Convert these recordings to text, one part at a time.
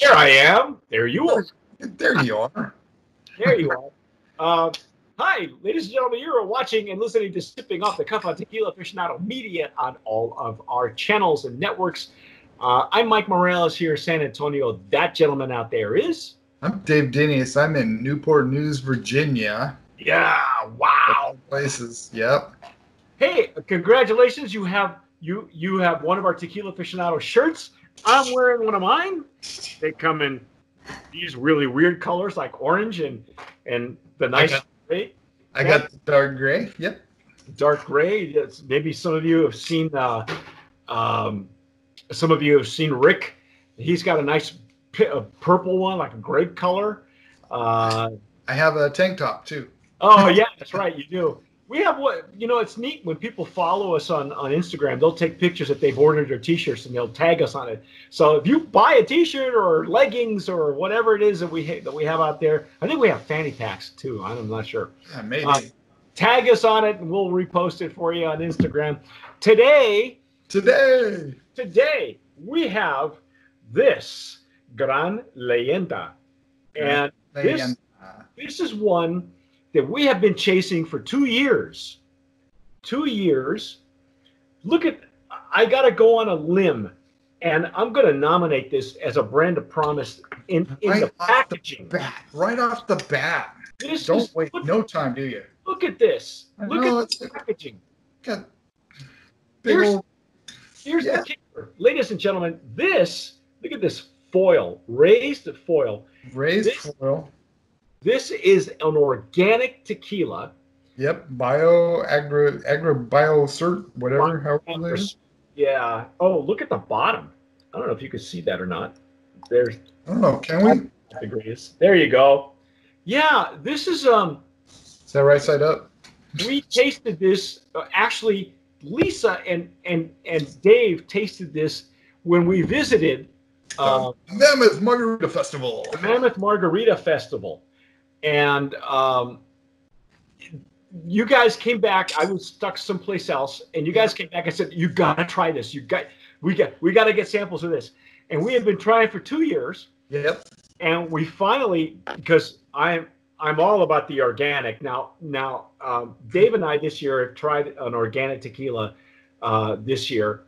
Here I am. There you are. There you are. There you are. Uh, hi, ladies and gentlemen. You're watching and listening to Sipping Off the Cuff on Tequila Aficionado Media on all of our channels and networks. Uh, I'm Mike Morales here, in San Antonio. That gentleman out there is. I'm Dave Dinius. I'm in Newport News, Virginia. Yeah. Wow. Places. Yep. Hey, congratulations! You have you you have one of our Tequila Aficionado shirts. I'm wearing one of mine. They come in these really weird colors like orange and and the nice got- gray, I got the dark gray. Yep. dark gray. Yes, maybe some of you have seen. Uh, um, some of you have seen Rick. He's got a nice pi- a purple one, like a grape color. Uh, I have a tank top too. Oh yeah, that's right. You do. We have what you know. It's neat when people follow us on on Instagram. They'll take pictures that they've ordered their T-shirts and they'll tag us on it. So if you buy a T-shirt or leggings or whatever it is that we ha- that we have out there, I think we have fanny packs too. I'm not sure. Yeah, maybe. Uh, Tag us on it and we'll repost it for you on Instagram. Today, Today. today we have this Gran Leyenda, and this this is one that we have been chasing for two years. Two years. Look at, I got to go on a limb, and I'm going to nominate this as a brand of promise in, in Right the off the packaging. bat. Right off the bat. This Don't is, wait look, no time, do you? look at this. I Look know, at the packaging. Got big Here's- old. Here's Yeah. the kicker. Ladies and gentlemen, this, look at this foil, raised foil. Raised this- foil. This is an organic tequila. Yep. Bio agro agro bio cert whatever. However it is. Yeah. Oh, look at the bottom. I don't know if you can see that or not. There's I don't know. Can we? the greatest. There you go. Yeah, this is um. Is that right side up? We tasted this. Uh, actually, Lisa and and and Dave tasted this when we visited uh, Mammoth Margarita Festival. Mammoth Margarita Festival, and um, you guys came back. I was stuck someplace else, and you guys came back and said, "You gotta try this. You got we got we got to get samples of this." And we had been trying for two years. Yep. and we finally because i'm i'm all about the organic now now um, dave and i this year have tried an organic tequila uh, this year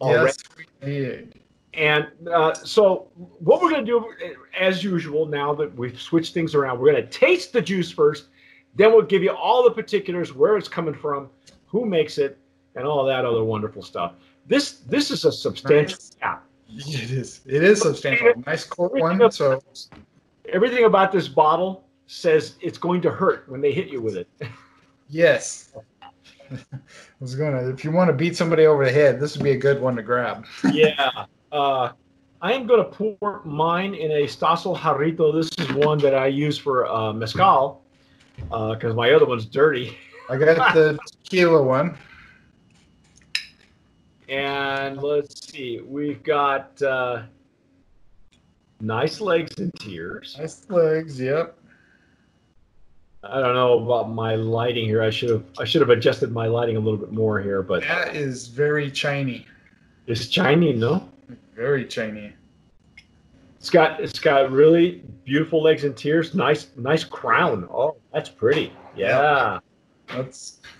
already. Yes, we did. And uh, so what we're going to do as usual now that we've switched things around we're going to taste the juice first then we'll give you all the particulars where it's coming from who makes it and all that other wonderful stuff this this is a substantial cap It is. It is substantial. Nice court one. So everything about this bottle says it's going to hurt when they hit you with it yes. I was gonna. If you want to beat somebody over the head, this would be a good one to grab. yeah. Uh, I am going to pour mine in a Stossel Jarrito. This is one that I use for uh, mezcal because my other one's dirty. I got the tequila one. And let's see, we've got uh, nice legs and tears. Nice legs. Yep. I don't know about my lighting here. I should have I should have adjusted my lighting a little bit more here, but That is very shiny. it's Chinese, no? Very shiny. It's got it's got really beautiful legs and tears. Nice nice crown. Oh, that's pretty. Yeah. That's.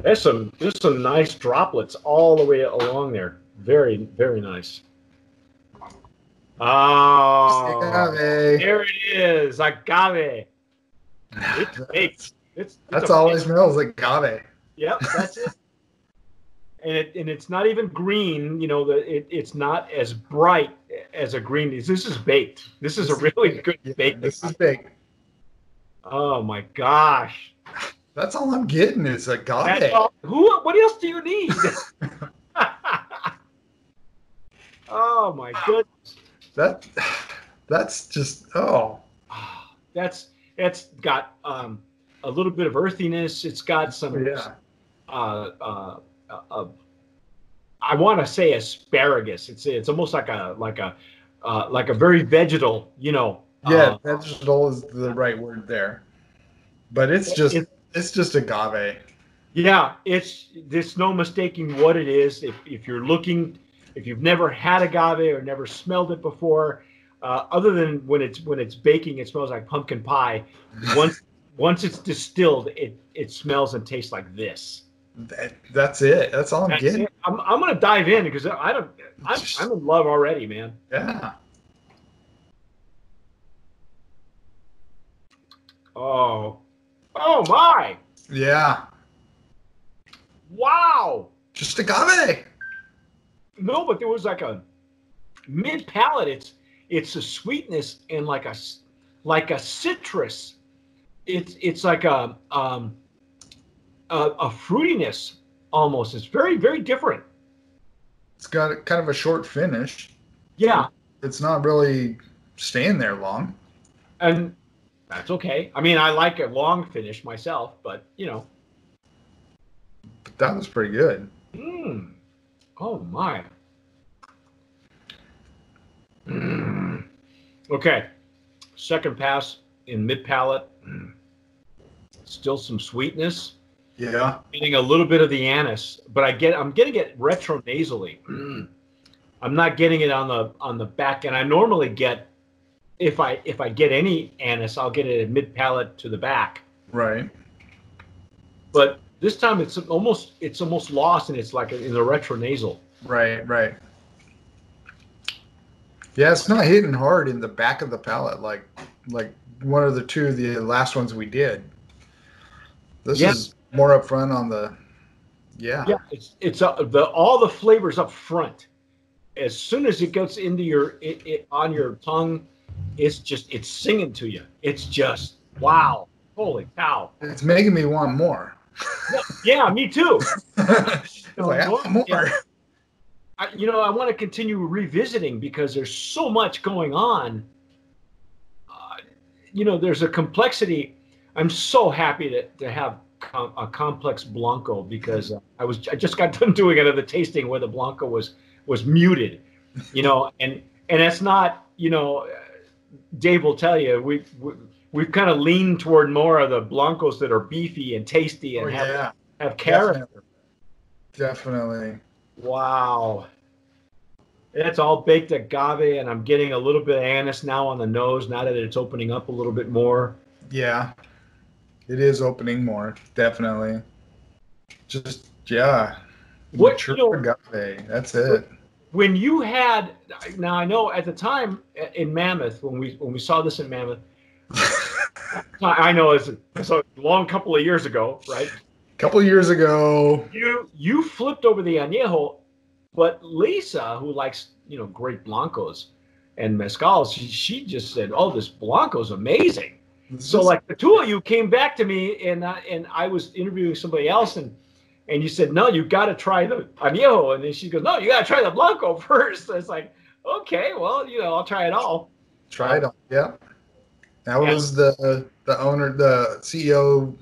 There's some there's some nice droplets all the way along there. Very very nice. Oh, Agave. there it is, agave. It's baked. It's, it's That's always all it smells like agave. Yep, that's it. And it and it's not even green. You know, the it, it's not as bright as a green. This is baked. This is a really good Yeah, baked. this is big. Oh my gosh. That's all I'm getting is. That's all, who? What else do you need? oh my goodness. That that's just oh That's it's got um, a little bit of earthiness. It's got some. yeah. Uh, uh, uh, uh, I want to say asparagus. It's it's almost like a like a uh, like a very vegetal. You know. Yeah, uh, vegetal is the right word there. But it's just it- it's just agave. Yeah, it's there's no mistaking what it is. If if you're looking if you've never had agave or never smelled it before, uh, other than when it's when it's baking, it smells like pumpkin pie. Once once it's distilled, it it smells and tastes like this. That, that's it. That's all I'm That's getting. it. I'm, I'm gonna dive in because I don't. I'm, I'm in love already, man. Yeah. Oh, oh my! Yeah. Wow. Just agave. No, but there was like a mid palate. It's it's a sweetness and like a like a citrus. It's it's like a um a, a fruitiness almost. It's very very different. It's got a- kind of a short finish. Yeah, It's not really staying there long. and that's okay. I mean, I like a long finish myself, but you know. But that was pretty good. Mm. Oh my. Mm. Okay. Second pass in mid palate. Mm. Still some sweetness. Yeah. Getting a little bit of the anise, but I get I'm getting it retronasally. Mm. I'm not getting it on the on the back end. I normally get if I if I get any anise, I'll get it at mid palate to the back. Right. But this time it's almost it's almost lost and it's like in the retronasal. Right. Right. Yeah, it's not hitting hard in the back of the palate like like one of the two the last ones we did. This Yeah. is more up front on the. Yeah. Yeah, it's it's uh, the all the flavors up front. As soon as it gets into your it, it on your tongue, it's just it's singing to you. It's just wow, holy cow! It's making me want more. Yeah, me too. Like, I want more. Yeah. I, you know, I want to continue revisiting because there's so much going on. Uh, you know, there's a complexity. I'm so happy to, to have com- a complex Blanco because uh, I was I just got done doing another tasting where the Blanco was was muted, you know, and and that's not you know, uh, Dave will tell you we. we We've kind of leaned toward more of the blancos that are beefy and tasty and Oh, have, yeah. have character. Definitely. Wow. It's all baked agave, and I'm getting a little bit of anise now on the nose now that it's opening up a little bit more. Yeah. It is opening more. Definitely. Just, yeah. What, Mature you know- agave. That's it. When you had now, I know at the time uh, in Mammoth when we when we saw this in Mammoth, I know it's a, it's a long couple of years ago, right? A couple of years ago. You you flipped over the añejo, but Lisa, who likes you know great blancos and mezcals, she, she just said, "Oh, this blanco's amazing." So like the two of you came back to me and uh, and I was interviewing somebody else and and you said no you got to try the añejo and then she goes no you got to try the blanco first. It's like okay well you know I'll try it all. Try it on. Yeah. That Yeah. was the the owner, the CEO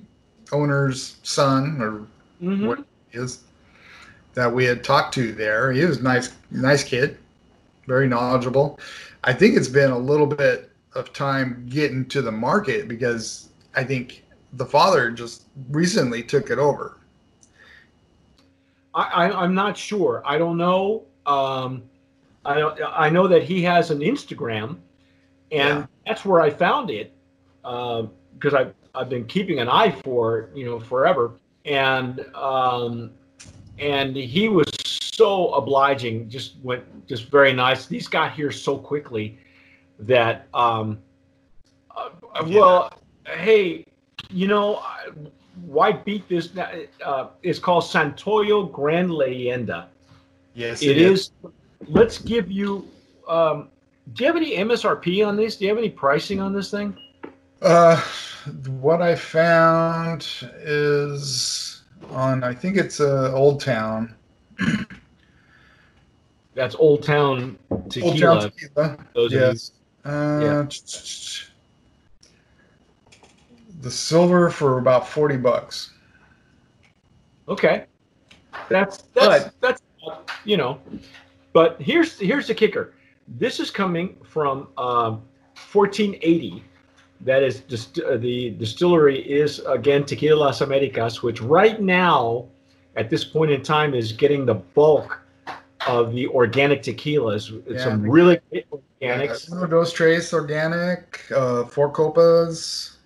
owner's son, or Mhm. What- is that we had talked to there. He was nice, nice kid, very knowledgeable. I think it's been a little bit of time getting to the market because I think the father just recently took it over. I, I I'm not sure. I don't know. Um, I don't. I know that he has an Instagram, and Yeah. that's where I found it because I I've been keeping an eye for you know forever, and um, and he was so obliging. Just went just very nice. These got here so quickly that um, uh, well, hey, you know. Why beat this? Uh, it's called Santoyo Grand Leyenda. Yes, It is. Let's give you. Um, do you have any MSRP on this? Do you have any pricing on this thing? Uh, what I found is on. I think it's uh, Old Town. That's Old Town Old Tequila. Town Tequila. Those Yes. Uh, The silver for about forty bucks. Okay. That's that's that's you know. But here's here's the kicker. This is coming from um, 1480. That is dist- uh, the distillery is again Tequila Las Americas, which right now, at this point in time, is getting the bulk of the organic tequilas. It's Yeah. some really great organics. Yeah, Dos Tres Organic, uh, Four Copas,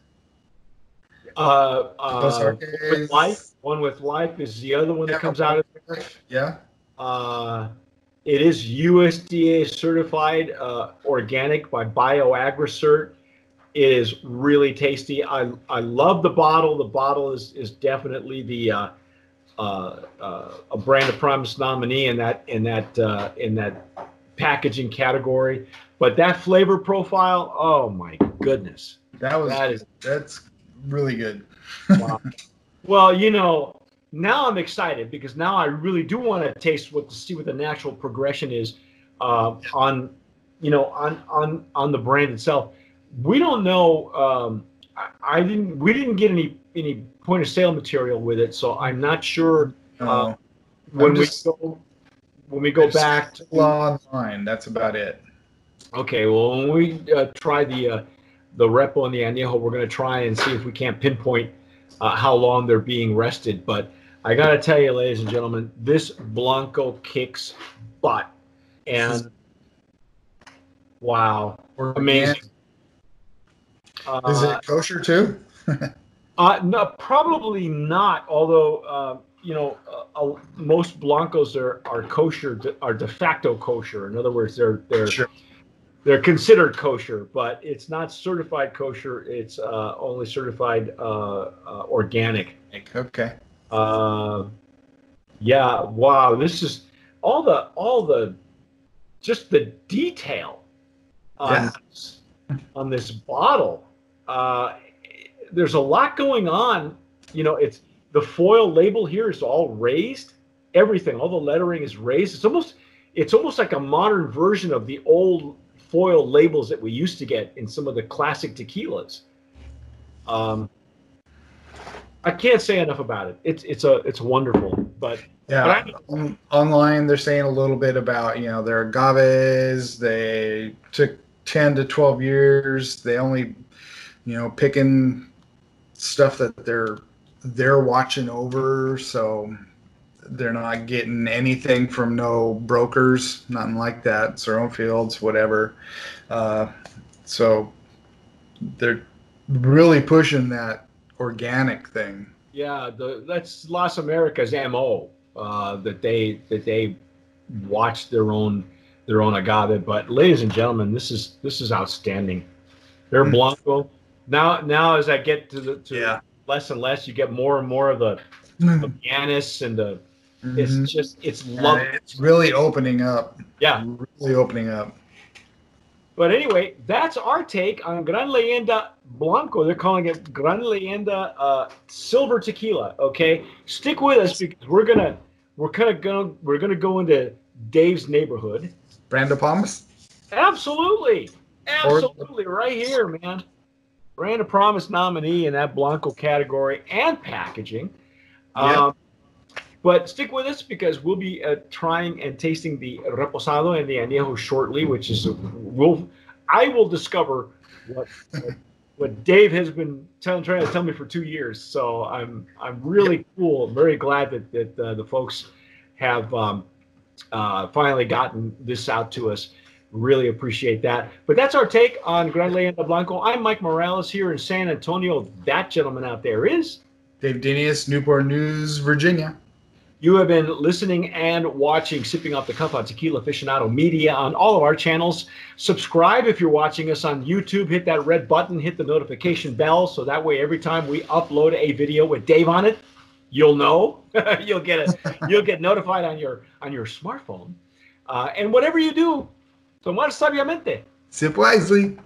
Uh, uh, with life, one with life is the other one that comes out of there. Yeah. Uh, it is USDA certified uh, organic by BioAgriCert. It is really tasty. I, I love the bottle. The bottle is is definitely the uh, uh, uh, a brand of promise nominee in that in that uh, in that packaging category. But that flavor profile, oh my goodness, That was that is that's really good. Wow. well, you know, now I'm excited because now I really do want to taste what to see what the natural progression is uh, on, you know, on on on the brand itself. We don't know. Um, I, I didn't. We didn't get any any point of sale material with it, so I'm not sure Uh, when I'm we go when we go Just back. To, online. That's about it. Okay, well, when we uh, try the uh, the repo and the añejo, we're going to try and see if we can't pinpoint uh, how long they're being rested. But I got to tell you, ladies and gentlemen, this Blanco kicks butt, and wow, amazing. Uh, Is it kosher too? Uh, no, probably not. Although uh, you know, uh, uh, most blancos are are kosher, de, are de facto kosher. In other words, they're they're Sure. they're considered kosher, but it's not certified kosher. It's uh, only certified uh, uh, organic. Okay. Uh, yeah. Wow. This is all the all the just the detail on Yeah. on this bottle. Uh, there's a lot going on. You know, it's the foil label here is all raised. Everything, all the lettering is raised. It's almost it's almost like a modern version of the old foil labels that we used to get in some of the classic tequilas. Um, I can't say enough about it. It's it's a it's wonderful. But Yeah. But on- online, they're saying a little bit about you know their agaves. They took ten to twelve years. They only, you know, picking stuff that they're they're watching over. So they're not getting anything from no brokers, nothing like that. It's their own fields, whatever. Uh, so they're really pushing that organic thing. yeah, the that's Las Americas mo uh, that they that they watch their own their own agave. But ladies and gentlemen, this is this is outstanding. They're Mm. blanco. Now now as I get to the to Yeah. less and less, you get more and more of the, the anise and the it's Mhm. just it's And lovely. It's really opening up. Yeah. Really opening up. But anyway, that's our take on Gran Leyenda Blanco. They're calling it Gran Leyenda uh, Silver Tequila. Okay, stick with us because we're gonna we're kind of gonna we're gonna go into Dave's neighborhood. Brand of Promise? Absolutely, absolutely, right here, man. Brand of Promise nominee in that Blanco category and packaging. Yeah. Um, but stick with us because we'll be uh, trying and tasting the reposado and the añejo shortly, which is we'll I will discover what what, Dave has been telling, trying to tell me for two years. So I'm I'm really cool. I'm very glad that that uh, the folks have um, uh, finally gotten this out to us. Really appreciate that. But that's our take on Gran Leyenda Blanco. I'm Mike Morales here in San Antonio. That gentleman out there is. Dave Dinius, Newport News, Virginia. You have been listening and watching Sipping Off the Cuff on Tequila Aficionado Media on all of our channels. Subscribe if you're watching us on YouTube. Hit that red button, hit the notification bell, so that way every time we upload a video with Dave on it, you'll know. you'll get it. You'll get notified on your on your smartphone. Uh, and whatever you do, Tomar sabiamente. Se pode, sí.